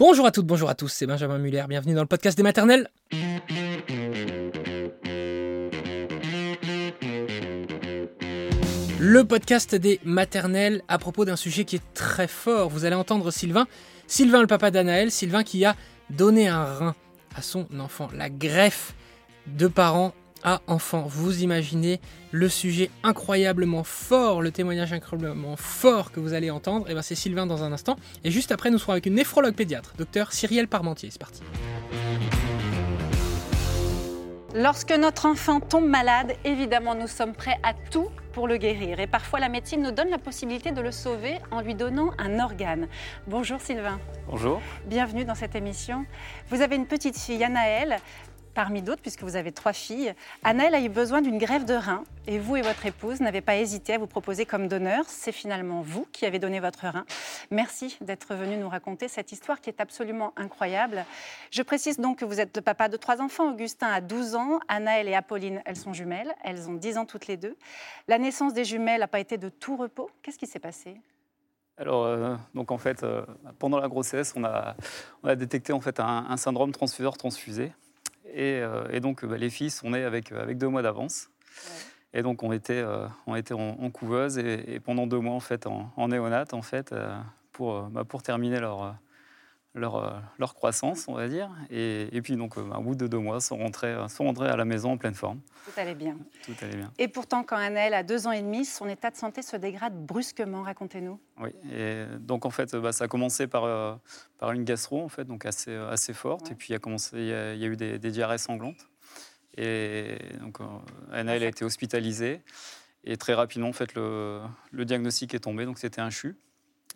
Bonjour à toutes, bonjour à tous, c'est Benjamin Muller, bienvenue dans le podcast des maternelles. Le podcast des maternelles à propos d'un sujet qui est très fort. Vous allez entendre Sylvain, Sylvain le papa d'Anaël, Sylvain qui a donné un rein à son enfant, la greffe de parents à enfants. Vous imaginez le sujet incroyablement fort, le témoignage incroyablement fort que vous allez entendre. Et ben c'est Sylvain dans un instant. Et juste après, nous serons avec une néphrologue pédiatre, docteur Cyrielle Parmentier. C'est parti. Lorsque notre enfant tombe malade, évidemment, nous sommes prêts à tout pour le guérir. Et parfois, la médecine nous donne la possibilité de le sauver en lui donnant un organe. Bonjour Sylvain. Bonjour. Bienvenue dans cette émission. Vous avez une petite fille, Anaëlle parmi d'autres, puisque vous avez trois filles. Annelle a eu besoin d'une grève de rein et vous et votre épouse n'avez pas hésité à vous proposer comme donneur. C'est finalement vous qui avez donné votre rein. Merci d'être venu nous raconter cette histoire qui est absolument incroyable. Je précise donc que vous êtes le papa de trois enfants. Augustin a 12 ans, Annaëlle et Apolline, elles sont jumelles. Elles ont 10 ans toutes les deux. La naissance des jumelles n'a pas été de tout repos. Qu'est-ce qui s'est passé? Alors, euh, donc en fait, euh, pendant la grossesse, on a, détecté en fait un, un syndrome transfuseur-transfusé. Euh, et, donc, bah, les filles sont nées avec, avec deux mois d'avance. Et donc, on était, euh, on était en, couveuse et, pendant deux mois, en fait, en, en néonate, en fait, euh, pour, bah, pour terminer leur, leur, leur, croissance, on va dire. Et, puis, donc, bah, au bout de deux mois, sont rentrés, sont rentrés à la maison en pleine forme. Tout allait bien. Tout allait bien. Et pourtant, quand Annelle a deux ans et demi, son état de santé se dégrade brusquement. Racontez-nous. Oui. Et donc, en fait, ça a commencé par, par une gastro, en fait, donc assez, assez forte. Et puis, il y a, commencé, il y a, eu des, diarrhées sanglantes. Et donc, Annelle a été hospitalisée. Et très rapidement, en fait, le, le diagnostic est tombé. Donc, c'était un CHU.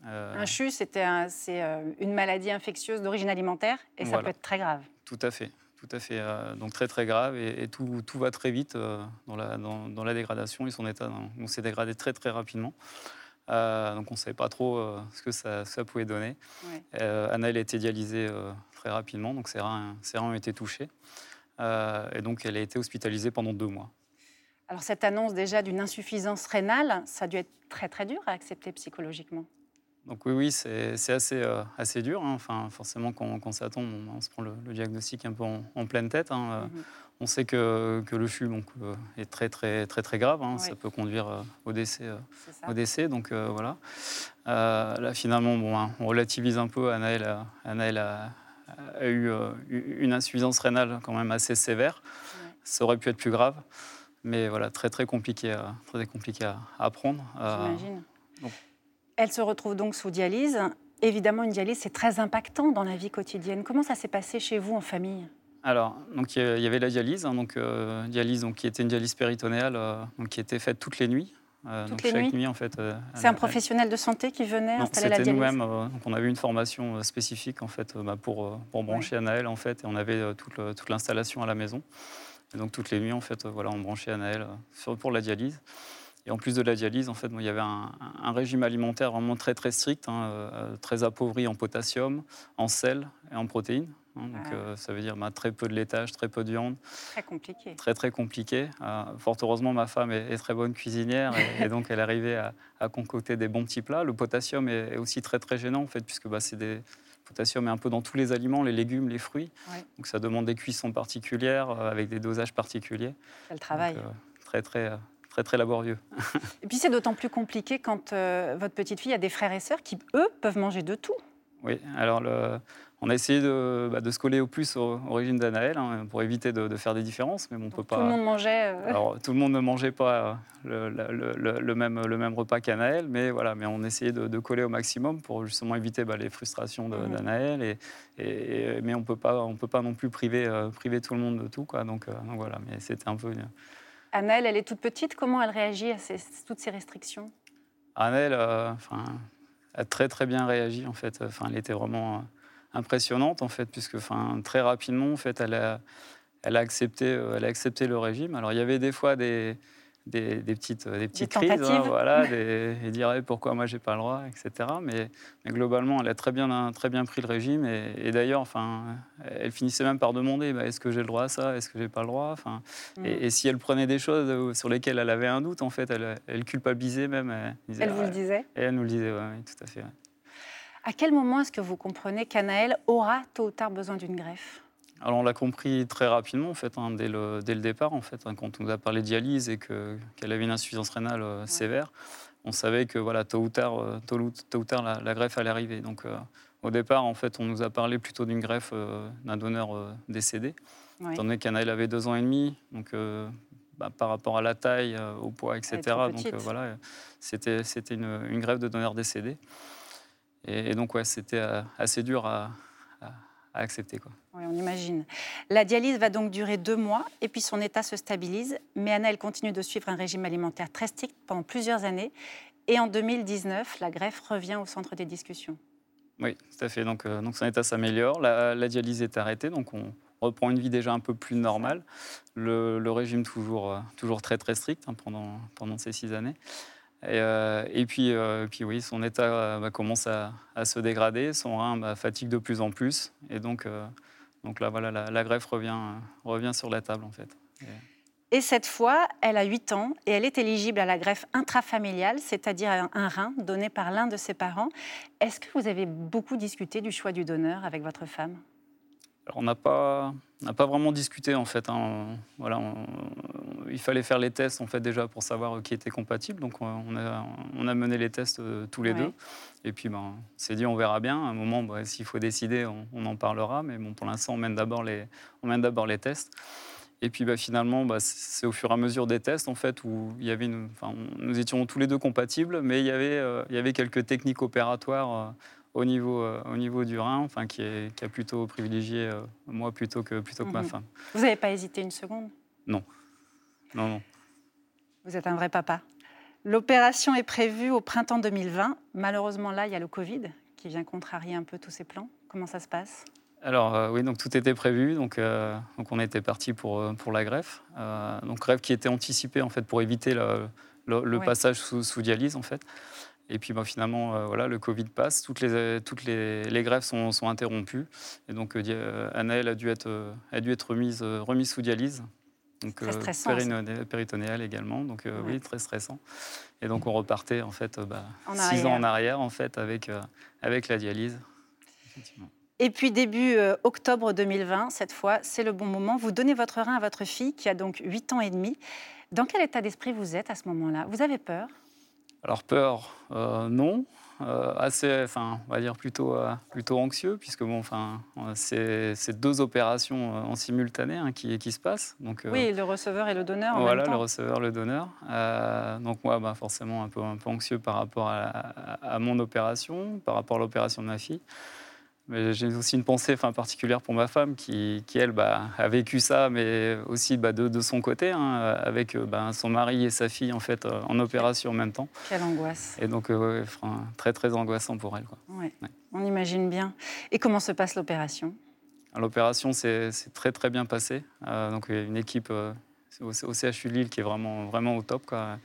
Euh, un CHU, c'est euh, une maladie infectieuse d'origine alimentaire et ça peut être très grave. Tout à fait, tout à fait. Euh, donc très très grave et, tout, tout, va très vite dans, la, dans, la, dégradation et son état on s'est dégradé très très rapidement. donc on ne savait pas trop ce que ça, ça pouvait donner. Anna, elle a été dialysée très rapidement, donc ses reins, ses reins ont été touchés. et donc elle a été hospitalisée pendant deux mois. Alors cette annonce déjà d'une insuffisance rénale, ça a dû être très très dur à accepter psychologiquement. Donc oui, oui, c'est assez, euh, assez dur. Hein. Enfin, forcément, quand, quand ça tombe, on, se prend le, diagnostic un peu en, pleine tête. Hein. Euh, mhm. On sait que, que le donc, euh, est très, très, très, très grave. Hein. Ça peut conduire au décès. au décès donc voilà. là, finalement, bon, on relativise un peu. Anaël, a, a, eu une insuffisance rénale quand même assez sévère. Ça aurait pu être plus grave. Mais voilà, très, très compliqué, très compliqué à, à prendre. J'imagine. Elle se retrouve donc sous dialyse. Évidemment, une dialyse, c'est très impactant dans la vie quotidienne. Comment ça s'est passé chez vous en famille? Alors, donc il y avait la dialyse, hein, donc euh, dialyse donc qui était une dialyse péritonéale, euh, donc qui était faite toutes les nuits. Euh, toutes les nuits. en fait. c'est un professionnel de santé qui venait installer la dialyse? C'était nous-mêmes. donc on avait une formation spécifique en fait bah, pour, pour brancher Anaël en fait, et on avait toute, l'installation à la maison. Et donc toutes les nuits en fait, voilà, on branchait Anaël pour la dialyse. Et en plus de la dialyse, en fait, il y avait un, régime alimentaire vraiment très très strict, hein, euh, très appauvri en potassium, en sel et en protéines. Hein. donc, ah. euh, ça veut dire bah, très peu de laitage, très peu de viande. Très compliqué. Très très compliqué. Euh, fort heureusement, ma femme est, très bonne cuisinière et, donc elle arrivait à, à, concocter des bons petits plats. Le potassium est, aussi très très gênant en fait, puisque bah, c'est des potassium est un peu dans tous les aliments, les légumes, les fruits. Donc ça demande des cuissons particulières avec des dosages particuliers. C'est le travail. très très très très laborieux. et puis c'est d'autant plus compliqué quand euh, votre petite fille a des frères et sœurs qui, eux, peuvent manger de tout. Oui, alors le, on a essayé de, bah, de, se coller au plus au, régime d'Anaël hein, pour éviter de, faire des différences, mais on peut pas. Tout le monde mangeait. Euh, alors, tout le monde ne mangeait pas le, le, même, le même repas qu'Anaël, mais voilà, mais on essayait de, coller au maximum pour justement éviter bah, les frustrations mmh. d'Anaël. Et, et, mais on peut pas, on peut pas non plus priver, euh, priver tout le monde de tout, quoi. Donc, donc voilà, mais c'était un peu. Annelle, elle est toute petite. Comment elle réagit à toutes ces restrictions? Annelle, euh, a très très bien réagi en fait. Enfin, elle était vraiment euh, impressionnante en fait, puisque enfin, très rapidement en fait, elle a, accepté, euh, elle a accepté le régime. Alors il y avait des fois des, des, petites, des petites crises, hein, voilà, des, et dire pourquoi moi j'ai pas le droit, etc. Mais, mais, globalement, elle a très bien, très bien pris le régime et, d'ailleurs, enfin, elle finissait même par demander bah, est-ce que j'ai le droit à ça, est-ce que j'ai pas le droit, enfin, mm. et, si elle prenait des choses sur lesquelles elle avait un doute, en fait, elle, elle culpabilisait même. Elle, vous le disait? Et elle nous le disait, oui, tout à fait. À quel moment est-ce que vous comprenez qu'Anaël aura tôt ou tard besoin d'une greffe? Alors on l'a compris très rapidement en fait, hein, dès, le, dès, le, départ en fait, hein, quand on nous a parlé de dialyse et qu'elle avait une insuffisance rénale euh, sévère, on savait que voilà tôt ou tard, euh, tôt, ou tard la, greffe allait arriver. Donc euh, au départ en fait, on nous a parlé plutôt d'une greffe d'un donneur décédé, étant donné qu'Anaël avait deux ans et demi, donc bah, par rapport à la taille, au poids, etc. Donc voilà, c'était c'était une, une, greffe de donneur décédé. Et, et donc ouais, c'était assez dur à à accepter. Quoi. On imagine. La dialyse va donc durer deux mois et puis son état se stabilise. Mais Anna, elle continue de suivre un régime alimentaire très strict pendant plusieurs années. Et en 2019, la greffe revient au centre des discussions. Oui, tout à fait. Donc, euh, son état s'améliore. La, dialyse est arrêtée. Donc on reprend une vie déjà un peu plus normale. Le, régime toujours, euh, toujours très très strict hein, pendant, pendant ces six années. Et, euh, puis, puis oui, son état bah, commence à, se dégrader, son rein bah, fatigue de plus en plus. Et donc, donc là, voilà, la, greffe revient, revient sur la table en fait. Et... cette fois, elle a 8 ans et elle est éligible à la greffe intrafamiliale, c'est-à-dire un rein donné par l'un de ses parents. Est-ce que vous avez beaucoup discuté du choix du donneur avec votre femme? On n'a pas, pas vraiment discuté en fait. Hein. Voilà, il fallait faire les tests en fait déjà pour savoir qui était compatible. Donc on a, on a mené les tests euh, tous les deux. Et puis ben, on s'est dit on verra bien. À un moment, bah, s'il faut décider, on, en parlera. Mais bon, pour l'instant, on mène d'abord les, on mène d'abord les tests. Et puis bah, finalement, bah, c'est au fur et à mesure des tests en fait où il y avait une, nous étions tous les deux compatibles, mais il y avait, euh, il y avait quelques techniques opératoires. Euh, au niveau, euh, au niveau du rein, enfin, qui, est, qui a plutôt privilégié euh, moi plutôt que, plutôt que ma mhm. femme. Vous n'avez pas hésité une seconde? Non. Non, non. Vous êtes un vrai papa. L'opération est prévue au printemps 2020. Malheureusement, là, il y a le Covid qui vient contrarier un peu tous ces plans. Comment ça se passe? Alors euh, oui, donc tout était prévu, donc, donc on était parti pour, pour la greffe. donc greffe qui était anticipée en fait pour éviter le, le, passage sous, sous, dialyse en fait. Et puis bah, finalement, euh, voilà, le Covid passe, toutes les, toutes les, les greffes sont, sont, interrompues. Et donc, euh, euh a dû être, euh, a dû être remise, remise sous dialyse. Donc, très stressant. péritonéale également. Donc, oui, très stressant. Et donc, on repartait en fait bah, six ans en arrière en fait, avec, avec la dialyse. Et puis début octobre 2020, cette fois, c'est le bon moment. Vous donnez votre rein à votre fille qui a donc 8 ans et demi. Dans quel état d'esprit vous êtes à ce moment-là? Vous avez peur? Alors peur, euh, non. Euh, assez, enfin, on va dire plutôt, euh, plutôt anxieux, puisque bon, enfin, c'est deux opérations en simultané hein, qui, qui se passent. Donc, oui, le receveur et le donneur. En voilà, même temps. le receveur, le donneur. donc moi, bah, forcément, un peu, un peu anxieux par rapport à, à mon opération, par rapport à l'opération de ma fille. J'ai aussi une pensée enfin, particulière pour ma femme qui, qui elle, bah, a vécu ça, mais aussi bah, de, de, son côté, hein, avec euh, bah, son mari et sa fille en, fait, euh, en opération en même temps. Quelle angoisse. Et donc, euh, très, très angoissant pour elle. Quoi. Ouais. On imagine bien. Et comment se passe l'opération? L'opération s'est très, très bien passée. donc, y a une équipe au, au, CHU Lille qui est vraiment, vraiment au top. Quoi.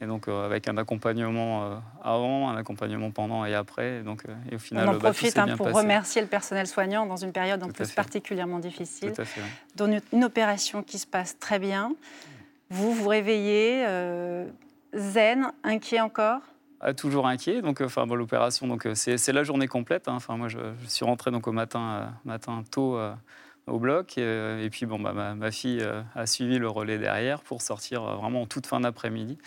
Et donc euh, avec un accompagnement euh, avant, un accompagnement pendant et après. Et donc, euh, et au final, On en profite hein, pour remercier le personnel soignant dans une période en plus particulièrement difficile. Tout à fait, Donc une opération qui se passe très bien. Vous vous réveillez zen, inquiet encore? Ah, toujours inquiet. Donc, enfin, l'opération, donc c'est la journée complète. Hein. Enfin, moi, je, suis rentré donc au matin, matin tôt au bloc. Et, puis, bon, bah, ma, ma, fille a suivi le relais derrière pour sortir vraiment en toute fin d'après-midi.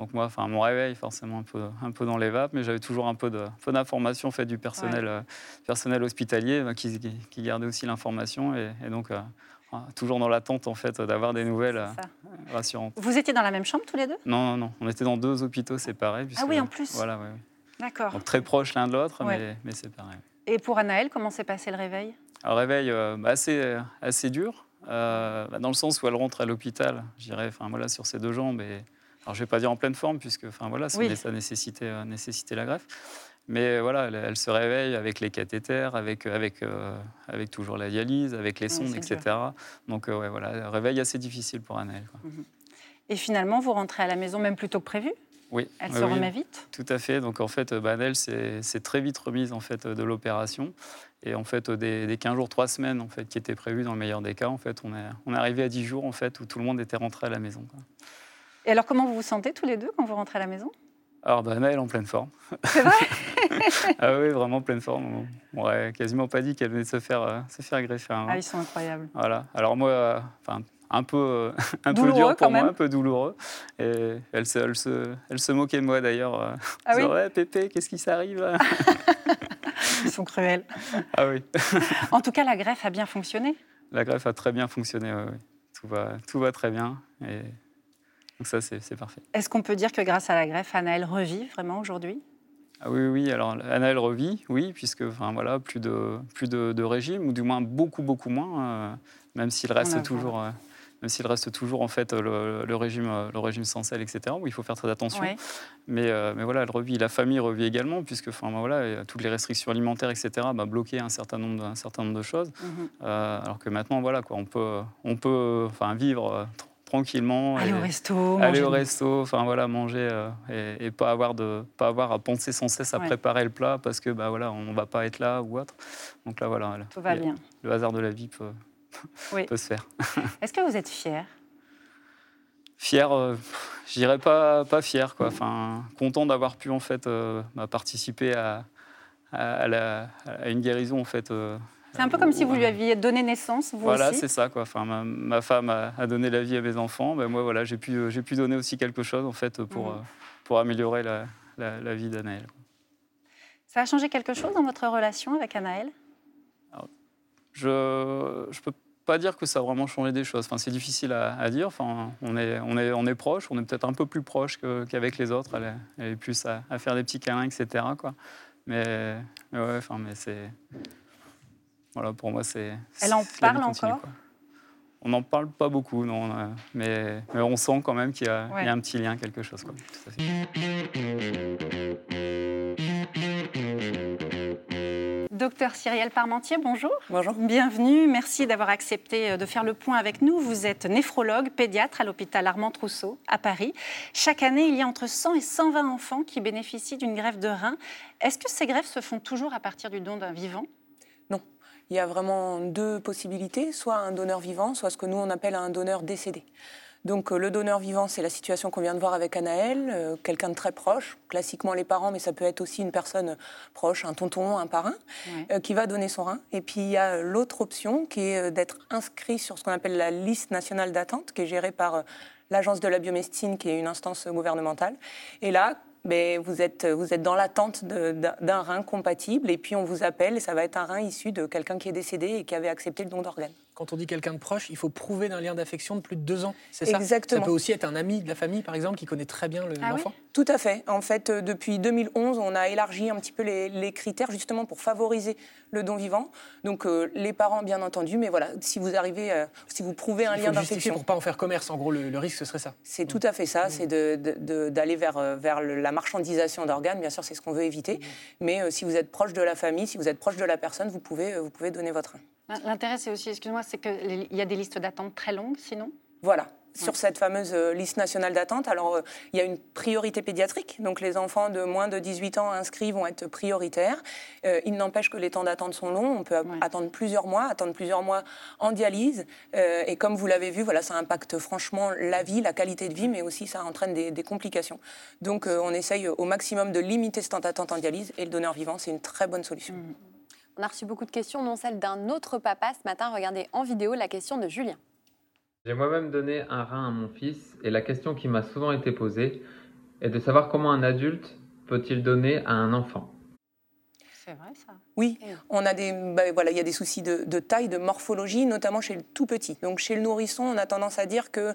Donc moi, enfin, mon réveil, forcément un peu, un peu dans les vapes, mais j'avais toujours un peu d'informations faites du personnel, euh, personnel hospitalier bah, qui, qui, gardait aussi l'information. Et, donc, euh, toujours dans l'attente en fait d'avoir des nouvelles euh, rassurantes. Vous étiez dans la même chambre tous les deux? Non, non, non. On était dans deux hôpitaux séparés. ah oui, en plus Voilà, oui. D'accord. Donc très proches l'un de l'autre, mais, mais séparés. Et pour Anaël, comment s'est passé le réveil? Un réveil bah, assez, assez dur, bah, dans le sens où elle rentre à l'hôpital, je dirais, enfin voilà, sur ses deux jambes et alors je ne vais pas dire en pleine forme, puisque enfin, voilà, ça, nécessitait, euh, nécessitait, la greffe. Mais voilà, elle, se réveille avec les cathéters, avec, avec, euh, avec toujours la dialyse, avec les sondes, etc. Donc euh, ouais, voilà, réveil assez difficile pour Annelle. Mhm. Et finalement, vous rentrez à la maison même plus tôt que prévu? Oui. Elle se remet vite? Tout à fait. Donc en fait, Annelle s'est très vite remise en fait, de l'opération. Et en fait, des, des, 15 jours, 3 semaines en fait, qui étaient prévues dans le meilleur des cas, en fait, on est, on est arrivé à 10 jours en fait, où tout le monde était rentré à la maison. Et alors, comment vous vous sentez tous les deux quand vous rentrez à la maison? Alors, bah, Naël en pleine forme. C'est vrai? Ah oui, vraiment pleine forme. On n'aurait quasiment pas dit qu'elle venait de se faire, se faire greffer un rein. Ah, ils sont incroyables. Voilà. Alors moi, enfin, un peu, un peu dur pour moi, un peu douloureux. Et elle se, elle se, elle se moquait de moi d'ailleurs. Ah oui? Ouais, Pépé, qu'est-ce qui s'arrive? Ils sont cruels. Ah oui. en tout cas, la greffe a bien fonctionné. La greffe a très bien fonctionné, oui. Tout va, tout va très bien. Et donc ça, c'est parfait. Est-ce qu'on peut dire que grâce à la greffe, Anaël revit vraiment aujourd'hui? Ah oui, oui, alors Anaël revit, oui, puisque enfin, voilà, plus, de, plus de, régime, ou du moins beaucoup, beaucoup moins, euh, même s'il reste toujours même s'il reste toujours en fait le, régime, le régime sans sel, etc., où il faut faire très attention. Mais, euh, mais voilà, elle revit, la famille revit également, puisque enfin, ben voilà, toutes les restrictions alimentaires, etc., bah, bloquaient un certain nombre de, un certain nombre de choses. Mhm. Euh, alors que maintenant, voilà, quoi, on peut, on peut enfin, vivre euh, tranquillement. Aller au resto. Aller au resto, enfin voilà, manger et, pas, avoir de, pas avoir à penser sans cesse à préparer le plat parce que bah, voilà, on ne va pas être là ou autre. Donc là, voilà. Tout va bien. Le hasard de la vie peut, oui. peut se faire. Est-ce que vous êtes fier? Fier, euh, je dirais pas, pas fier, quoi. Enfin, content d'avoir pu en fait euh, bah, participer à, à, la, à, une guérison en fait. Euh, c'est un peu comme si vous lui aviez donné naissance, vous voilà, c'est ça, quoi. Enfin, ma, femme a, donné la vie à mes enfants. Ben, moi, voilà, j'ai pu, j'ai pu donner aussi quelque chose en fait pour, mm. pour améliorer la, la, vie d'Anaël. Ça a changé quelque chose dans votre relation avec Anaël Je ne peux pas dire que ça a vraiment changé des choses. Enfin, c'est difficile à, dire. Enfin, on est, on est, on est proche. On est peut-être un peu plus proche qu'avec les autres. Elle est, plus à, faire des petits câlins, etc. Quoi. Mais, ouais, enfin, mais c'est voilà, pour moi, c'est. Elle en parle encore. On n'en parle pas beaucoup, non. Mais, mais on sent quand même qu'il y, a un petit lien, quelque chose. Quoi. Tout à fait. Docteur Cyrielle Parmentier, bonjour. Bonjour. Bienvenue. Merci d'avoir accepté euh, de faire le point avec nous. Vous êtes néphrologue, pédiatre à l'hôpital Armand Trousseau à Paris. Chaque année, il y a entre 100 et 120 enfants qui bénéficient d'une greffe de rein. Est-ce que ces greffes se font toujours à partir du don d'un vivant? Il y a vraiment deux possibilités, soit un donneur vivant, soit ce que nous on appelle un donneur décédé. Donc euh, le donneur vivant, c'est la situation qu'on vient de voir avec Anaël, euh, quelqu'un de très proche, classiquement les parents, mais ça peut être aussi une personne proche, un tonton, un parrain, euh, qui va donner son rein. Et puis il y a l'autre option qui est d'être inscrit sur ce qu'on appelle la liste nationale d'attente, qui est gérée par l'Agence de la biomédecine, qui est une instance gouvernementale. Et là, ben, vous, êtes, vous êtes dans l'attente d'un rein compatible, et puis on vous appelle, et ça va être un rein issu de quelqu'un qui est décédé et qui avait accepté le don d'organes quand on dit quelqu'un de proche, il faut prouver d'un lien d'affection de plus de deux ans. C'est ça? Exactement. Ça peut aussi être un ami de la famille, par exemple, qui connaît très bien ah l'enfant? Tout à fait. En fait, euh, depuis 2011, on a élargi un petit peu les, critères justement pour favoriser le don vivant. Donc euh, les parents, bien entendu, mais voilà, si vous arrivez, euh, si vous prouvez un lien d'affection, pour pas en faire commerce. En gros, le, risque ce serait ça. C'est tout à fait ça. C'est d'aller vers vers la marchandisation d'organes. Bien sûr, c'est ce qu'on veut éviter. Mais si vous êtes proche de la famille, si vous êtes proche de la personne, vous pouvez vous pouvez donner votre L'intérêt, c'est aussi, excuse-moi, c'est qu'il y a des listes d'attente très longues, sinon? Voilà. Sur cette fameuse euh, liste nationale d'attente, alors euh, il y a une priorité pédiatrique, donc les enfants de moins de 18 ans inscrits vont être prioritaires. Euh, il n'empêche que les temps d'attente sont longs, on peut attendre plusieurs mois, attendre plusieurs mois en dialyse, et comme vous l'avez vu, voilà, ça impacte franchement la vie, la qualité de vie, mais aussi ça entraîne des, complications. Donc on essaye au maximum de limiter ce temps d'attente en dialyse, et le donneur vivant, c'est une très bonne solution. Mmh. On a reçu beaucoup de questions, dont celle d'un autre papa ce matin. Regardez en vidéo la question de Julien. J'ai moi-même donné un rein à mon fils et la question qui m'a souvent été posée est de savoir comment un adulte peut-il donner à un enfant. C'est vrai ça. Oui, on a des, bah, voilà, il y a des soucis de, de, taille, de morphologie, notamment chez le tout petit. Donc chez le nourrisson, on a tendance à dire que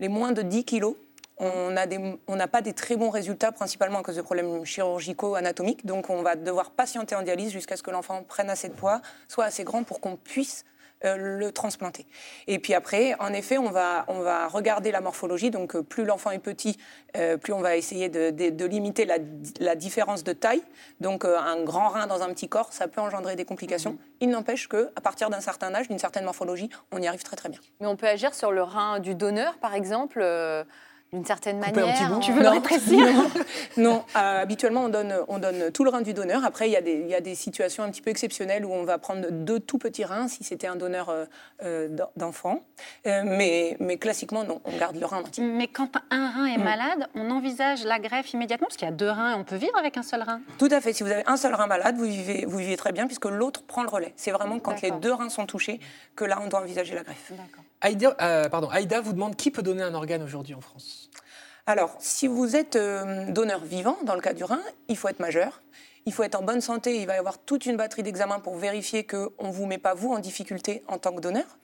les moins de 10 kilos on n'a pas des très bons résultats, principalement à cause de problèmes chirurgico-anatomiques. Donc, on va devoir patienter en dialyse jusqu'à ce que l'enfant prenne assez de poids, soit assez grand pour qu'on puisse euh, le transplanter. Et puis après, en effet, on va, on va regarder la morphologie. Donc, euh, plus l'enfant est petit, euh, plus on va essayer de, limiter la, différence de taille. Donc, un grand rein dans un petit corps, ça peut engendrer des complications. Mhm. Il n'empêche qu'à partir d'un certain âge, d'une certaine morphologie, on y arrive très très bien. Mais on peut agir sur le rein du donneur, par exemple D'une certaine Couper manière. Tu veux le Non. rétrécir Non, euh, habituellement, on donne, on donne tout le rein du donneur. Après, il y, a des, il y a des situations un petit peu exceptionnelles où on va prendre deux tout petits reins si c'était un donneur euh, euh, d'en- d'enfant. Euh, mais, mais classiquement, non, on garde le rein entier. Mais quand un rein est Mm. malade, on envisage la greffe immédiatement parce qu'il y a deux reins, on peut vivre avec un seul rein. Tout à fait. Si vous avez un seul rein malade, vous vivez, vous vivez très bien puisque l'autre prend le relais. C'est vraiment quand les deux reins sont touchés que là, on doit envisager la greffe. D'accord. Aïda, euh, pardon, Aïda vous demande qui peut donner un organe aujourd'hui en France? Alors, si vous êtes euh, donneur vivant, dans le cas du rein, il faut être majeur. Il faut être en bonne santé. Il va y avoir toute une batterie d'examens pour vérifier qu'on ne vous met pas, vous, en difficulté en tant que donneur.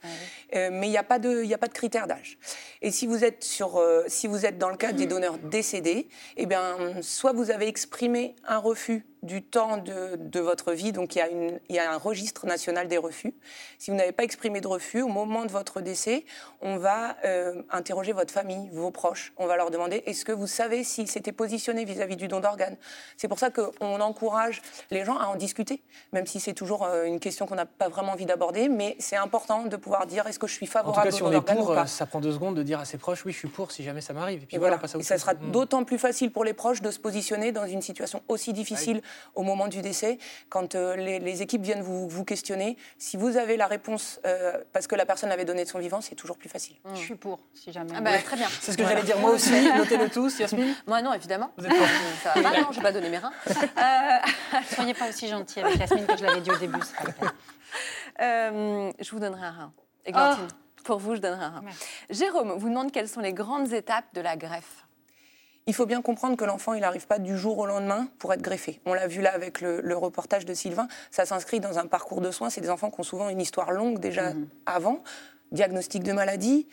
Euh, mais il n'y a pas de, il y a pas de critère d'âge. Et si vous êtes sur, euh, si vous êtes dans le cas des donneurs décédés, eh bien, soit vous avez exprimé un refus du temps de, de votre vie, donc il y, a une, il y a un registre national des refus. Si vous n'avez pas exprimé de refus, au moment de votre décès, on va euh, interroger votre famille, vos proches. On va leur demander est-ce que vous savez s'ils s'étaient positionnés vis-à-vis du don d'organes? C'est pour ça qu'on encourage les gens à en discuter, même si c'est toujours euh, une question qu'on n'a pas vraiment envie d'aborder, mais c'est important de pouvoir dire est-ce que je suis En tout favorable cas, si au on don est d'organes pour, ou pas euh, ça prend deux secondes de dire à ses proches oui, je suis pour si jamais ça m'arrive. Et puis et voilà, voilà, Et ça sera Mm. d'autant plus facile pour les proches de se positionner dans une situation aussi difficile au moment du décès, quand euh, les, les équipes viennent vous, vous questionner. Si vous avez la réponse euh, parce que la personne avait donné de son vivant, c'est toujours plus facile. Je suis pour, si jamais. Ah bah, très bien. C'est ce que j'allais dire moi aussi. Notez-le tous, Yasmine. Moi, non, évidemment. Vous êtes pour Ça va pas, non, je vais pas donner mes reins. Euh, Soyez pas aussi gentil avec Yasmine que je l'avais dit au début. euh, je vous donnerai un rein. Églantine, pour vous, je donnerai un rein. Merci. Jérôme vous demande quelles sont les grandes étapes de la greffe. Il faut bien comprendre que l'enfant, il n'arrive pas du jour au lendemain pour être greffé. On l'a vu là avec le, le reportage de Sylvain. Ça s'inscrit dans un parcours de soins. C'est des enfants qui ont souvent une histoire longue déjà avant. Diagnostic de maladie,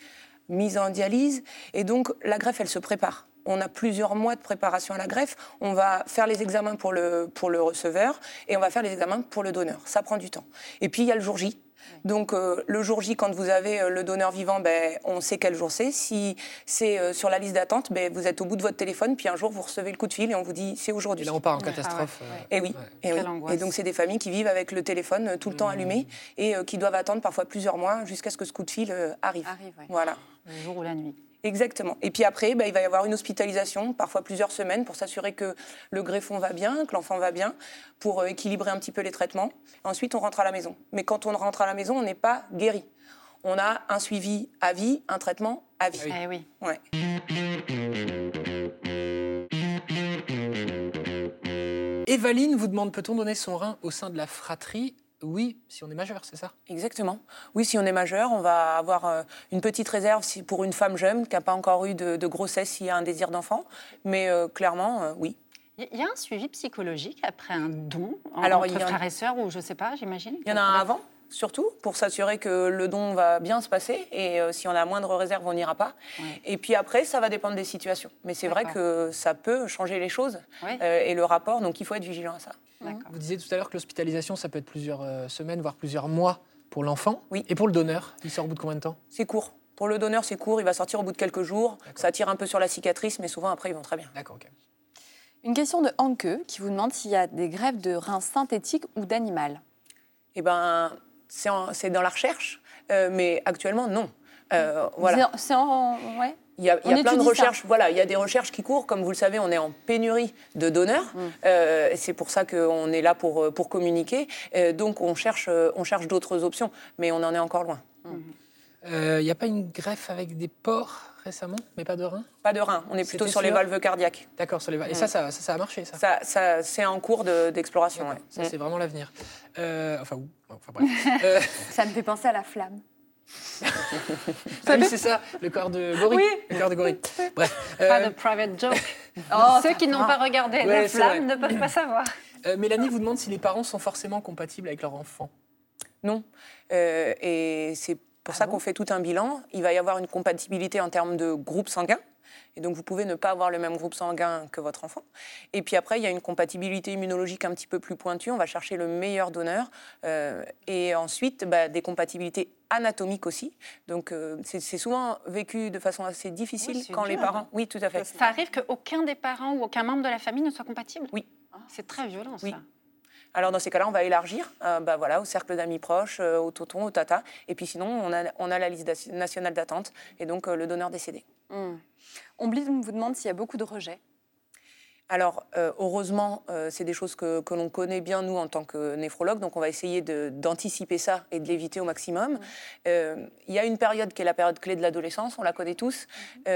mise en dialyse. Et donc, la greffe, elle se prépare. On a plusieurs mois de préparation à la greffe. On va faire les examens pour le, pour le receveur et on va faire les examens pour le donneur. Ça prend du temps. Et puis, il y a le jour J. Donc euh, le jour J, quand vous avez euh, le donneur vivant, ben, on sait quel jour c'est. Si c'est euh, sur la liste d'attente, ben, vous êtes au bout de votre téléphone, puis un jour vous recevez le coup de fil et on vous dit c'est Et aujourd'hui. là, on part en catastrophe. Ah ouais. euh, Et oui, Ouais. et, oui. Quelle angoisse. Et donc c'est des familles qui vivent avec le téléphone euh, tout le temps allumé et euh, qui doivent attendre parfois plusieurs mois jusqu'à ce que ce coup de fil euh, arrive. Arrive, ouais. Voilà. Le jour ou la nuit. Exactement. Et puis après, ben, il va y avoir une hospitalisation, parfois plusieurs semaines, pour s'assurer que le greffon va bien, que l'enfant va bien, pour euh, équilibrer un petit peu les traitements. Ensuite, on rentre à la maison. Mais quand on rentre à la maison, on n'est pas guéri. On a un suivi à vie, un traitement à vie. Eh oui. Ouais. Evaline vous demande peut-on donner son rein au sein de la fratrie Oui, si on est majeur, c'est ça Exactement. Oui, si on est majeur, on va avoir euh, une petite réserve pour une femme jeune qui n'a pas encore eu de, de grossesse s'il y a un désir d'enfant. Mais euh, clairement, euh, oui. Il y a un suivi psychologique après un don en- Alors, il entre y en- frères et sœurs ou je sais pas, j'imagine? Il y en a un avant, surtout, pour s'assurer que le don va bien se passer. Et euh, si on a moindre réserve, on n'ira pas. Ouais. Et puis après, ça va dépendre des situations. Mais c'est vrai que ça peut changer les choses euh, et le rapport. Donc il faut être vigilant à ça. Vous disiez tout à l'heure que l'hospitalisation, ça peut être plusieurs euh, semaines, voire plusieurs mois pour l'enfant. Oui. Et pour le donneur, il sort au bout de combien de temps? C'est court. Pour le donneur, c'est court. Il va sortir au bout de quelques jours. Ça tire un peu sur la cicatrice, mais souvent après, ils vont très bien. D'accord, ok. Une question de Anke qui vous demande s'il y a des greffes de reins synthétiques ou d'animal. Eh ben, c'est dans la recherche, euh, mais actuellement, non. Euh, voilà. C'est- C'est en. Ouais. Il y a, il y a On plein de ça. recherches. Voilà, il y a des recherches qui courent. Comme vous le savez, on est en pénurie de donneurs. Mm. Euh, c'est pour ça qu'on est là pour, pour communiquer. Euh, donc, on cherche, on cherche d'autres options, mais on en est encore loin. Il n'y a pas une greffe avec des porcs récemment, mais pas de rein Pas de rein. On est plutôt sur les valves cardiaques. D'accord, sur les va- Et ça, ça, ça, ça a marché, ça Ça, ça, c'est en cours de- d'exploration. Ouais. Ça, c'est vraiment l'avenir. Euh, enfin, où Enfin, bref. Euh, Ça me fait penser à la flamme. ah oui, c'est ça, le corps de gorille. Le corps de gorille. Bref. Pas euh, de private joke. Oh, Ceux qui n'ont pas regardé Ouais, La Flamme vrai. ne peuvent pas savoir. euh, Mélanie vous demande si les parents sont forcément compatibles avec leur enfant. Non. Euh, et c'est pour ça qu'on fait tout un bilan. Il va y avoir une compatibilité en termes de groupe sanguin. Et donc, vous pouvez ne pas avoir le même groupe sanguin que votre enfant. Et puis après, il y a une compatibilité immunologique un petit peu plus pointue. On va chercher le meilleur donneur. Euh, et ensuite, bah, des compatibilités anatomiques aussi. Donc, euh, c'est souvent vécu de façon assez difficile Oui, quand les parents... hein. Oui, tout à fait. Ça arrive qu'aucun des parents ou aucun membre de la famille ne soit compatible Oui. Ah, C'est très violent, ça. Oui. Alors dans ces cas-là, on va élargir euh, bah, voilà, au cercle d'amis proches, euh, au tonton, au tata. Et puis sinon, on a, on a la liste nationale d'attente et donc euh, le donneur décédé. Hmm. Omblin vous demande s'il y a beaucoup de rejets. Alors, euh, heureusement, euh, c'est des choses que, que l'on connaît bien, nous, en tant que néphrologue, donc on va essayer d'anticiper ça et de l'éviter au maximum. Euh, Il y a une période qui est la période clé de l'adolescence, on la connaît tous. Ils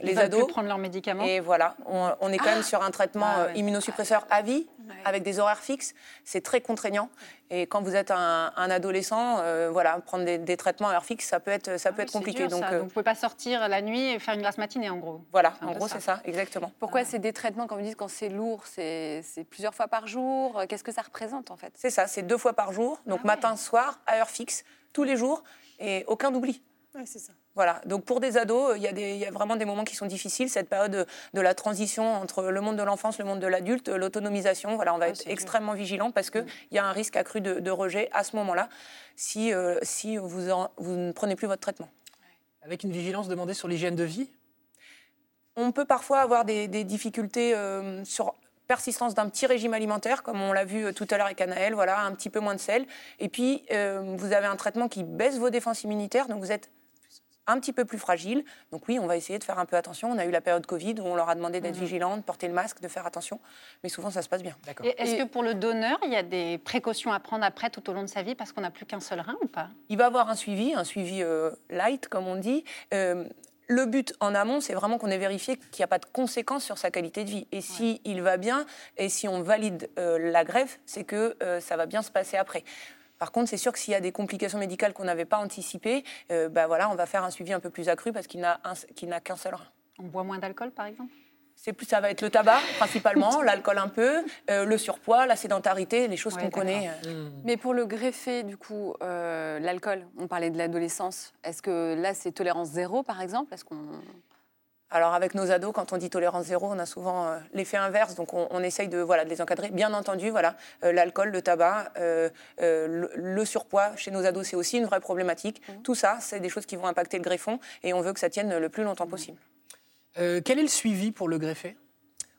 les veulent ados. plus prendre leurs médicaments. Et voilà, on, on est quand même sur un traitement Ah ouais. immunosuppresseur à vie, Ouais. avec des horaires fixes. C'est très contraignant. Et quand vous êtes un, un adolescent, euh, voilà, prendre des, des traitements à heure fixe, ça peut être, ça Ah peut oui, être compliqué. dur, donc euh, vous pouvez pas sortir la nuit et faire une glace matinée en gros. voilà, en gros, ça. c'est ça, exactement. Pourquoi Ah. c'est des traitements, quand vous dites quand c'est lourd, c'est c'est plusieurs fois par jour Qu'est-ce que ça représente en fait? C'est ça, c'est deux fois par jour, donc Ah ouais. matin, soir, à heure fixe, tous les jours, et aucun oubli. C'est ça. Voilà, donc pour des ados, il y, a des- il y a vraiment des moments qui sont difficiles, cette période de, de la transition entre le monde de l'enfance, le monde de l'adulte, l'autonomisation. Voilà, on va Ah, être extrêmement vigilant parce qu'il y a un risque accru de, de rejet à ce moment-là si, euh, si vous, en- vous ne prenez plus votre traitement. Avec une vigilance demandée sur l'hygiène de vie? On peut parfois avoir des, des difficultés euh, sur persistance d'un petit régime alimentaire, comme on l'a vu euh, tout à l'heure avec Anaël, voilà, un petit peu moins de sel. Et puis, euh, vous avez un traitement qui baisse vos défenses immunitaires, donc vous êtes un petit peu plus fragile. Donc oui, on va essayer de faire un peu attention. On a eu la période Covid où on leur a demandé d'être vigilants, de porter le masque, de faire attention. Mais souvent, ça se passe bien. Est-ce Et- que pour le donneur, il y a des précautions à prendre après tout au long de sa vie parce qu'on n'a plus qu'un seul rein ou pas? Il va avoir un suivi, un suivi euh, light, comme on dit. Euh, le but en amont, c'est vraiment qu'on ait vérifié qu'il n'y a pas de conséquences sur sa qualité de vie. Et si il va bien, et si on valide euh, la greffe, c'est que euh, ça va bien se passer après. Par contre, c'est sûr que s'il y a des complications médicales qu'on n'avait pas anticipées, euh, bah voilà, on va faire un suivi un peu plus accru parce qu'il n'a un- qu'il n'a qu'un seul rein. On boit moins d'alcool par exemple? C'est plus, ça va être le tabac principalement, l'alcool un peu, euh, le surpoids, la sédentarité, les choses Ouais, qu'on connaît. euh. Hmm. Mais pour le greffé, du coup, euh, l'alcool, on parlait de l'adolescence. Est-ce que là, c'est tolérance zéro, par exemple? Est-ce qu'on Alors avec nos ados, quand on dit tolérance zéro, on a souvent euh, l'effet inverse, donc on, on essaye de, voilà, de les encadrer. Bien entendu, voilà, euh, l'alcool, le tabac, euh, le, le surpoids chez nos ados, c'est aussi une vraie problématique. Tout ça, c'est des choses qui vont impacter le greffon et on veut que ça tienne le plus longtemps possible. Euh, quel est le suivi pour le greffé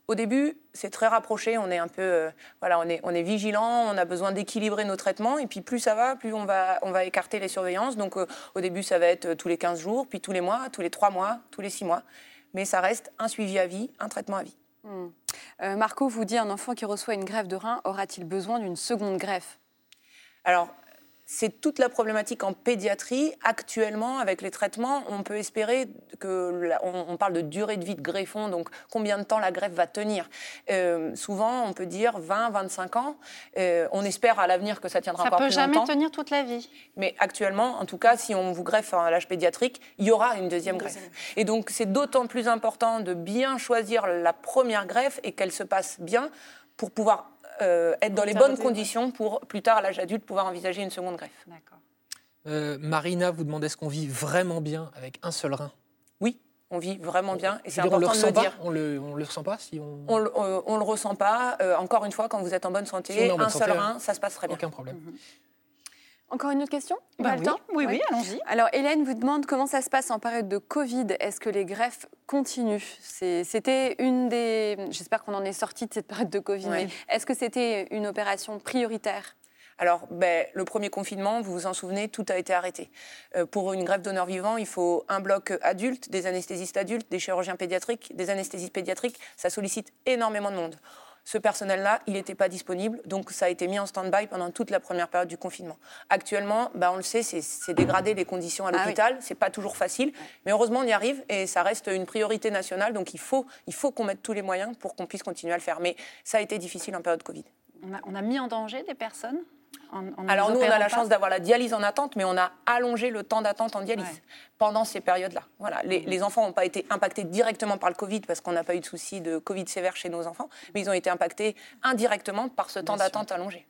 Au début, c'est très rapproché, on est un peu, euh, voilà, on est, on est vigilant, on a besoin d'équilibrer nos traitements, et puis plus ça va, plus on va, on va écarter les surveillances. Donc euh, au début, ça va être tous les 15 jours, puis tous les mois, tous les 3 mois, tous les 6 mois. Mais ça reste un suivi à vie, un traitement à vie. Hmm. Euh, Marco vous dit un enfant qui reçoit une greffe de rein aura-t-il besoin d'une seconde greffe? Alors, c'est toute la problématique en pédiatrie. Actuellement, avec les traitements, on peut espérer que. la- on, on parle de durée de vie de greffon, donc combien de temps la greffe va tenir. Euh, souvent, on peut dire 20, 25 ans. Euh, on espère à l'avenir que ça tiendra Ça encore peut plus jamais longtemps. tenir toute la vie. Mais actuellement, en tout cas, si on vous greffe à l'âge pédiatrique, il y aura une deuxième greffe. Et donc, c'est d'autant plus important de bien choisir la première greffe et qu'elle se passe bien pour pouvoir euh, être dans les bonnes conditions pour plus tard, à l'âge adulte, pouvoir envisager une seconde greffe. D'accord. Euh, Marina vous demande est-ce qu'on vit vraiment bien avec un seul rein? Oui, on vit vraiment bien et c'est dire, on le important de ressent le pas dire. On le, on le ressent pas si on... On le, euh, on le ressent pas. Euh, encore une fois, quand vous êtes en bonne santé, est en bonne un seul rein, ça se passe très bien. Aucun problème. Encore une autre question? On Bah a le oui, temps? Oui, oui, allons-y. Alors, Hélène vous demande comment ça se passe en période de Covid. Est-ce que les greffes continuent? C'était une des. J'espère qu'on en est sorti de cette période de Covid, Ouais. mais est-ce que c'était une opération prioritaire? Alors, ben, le premier confinement, vous vous en souvenez, tout a été arrêté. Euh, pour une greffe d'honneur vivant, il faut un bloc adulte, des anesthésistes adultes, des chirurgiens pédiatriques, des anesthésistes pédiatriques. Ça sollicite énormément de monde. Ce personnel-là, il n'était pas disponible, donc ça a été mis en stand-by pendant toute la première période du confinement. Actuellement, ben, on le sait, c'est- dégradé les conditions à Ah oui. l'hôpital, c'est pas toujours facile, mais heureusement on y arrive et ça reste une priorité nationale, donc il faut, il faut qu'on mette tous les moyens pour qu'on puisse continuer à le faire. Mais ça a été difficile en période Covid. On a, on a mis en danger des personnes? En, en ne Alors nous, on a la pas chance d'avoir la dialyse en attente, mais on a allongé le temps d'attente en dialyse Ouais. pendant ces périodes-là. Voilà. Les, les enfants n'ont pas été impactés directement par le Covid parce qu'on n'a pas eu de souci de Covid sévère chez nos enfants, mais ils ont été impactés indirectement par ce temps Bien d'attente allongé.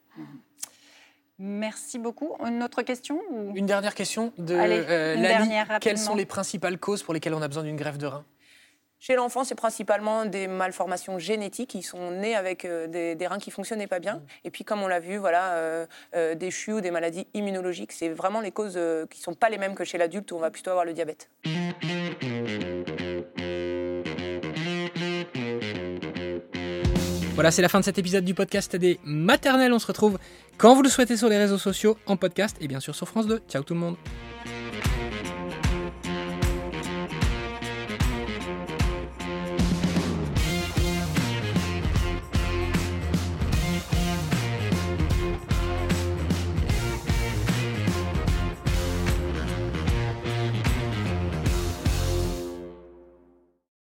Merci beaucoup. Une autre question ou- Une dernière question de Allez, euh, une dernière, Quelles sont les principales causes pour lesquelles on a besoin d'une greffe de rein? Chez l'enfant, c'est principalement des malformations génétiques. Ils sont nés avec euh, des, des reins qui fonctionnaient pas bien. Et puis, comme on l'a vu, voilà, euh, euh, des CHU ou des maladies immunologiques, c'est vraiment les causes euh, qui sont pas les mêmes que chez l'adulte où on va plutôt avoir le diabète. Voilà, c'est la fin de cet épisode du podcast des maternelles. On se retrouve quand vous le souhaitez sur les réseaux sociaux, en podcast et bien sûr sur France 2. Ciao tout le monde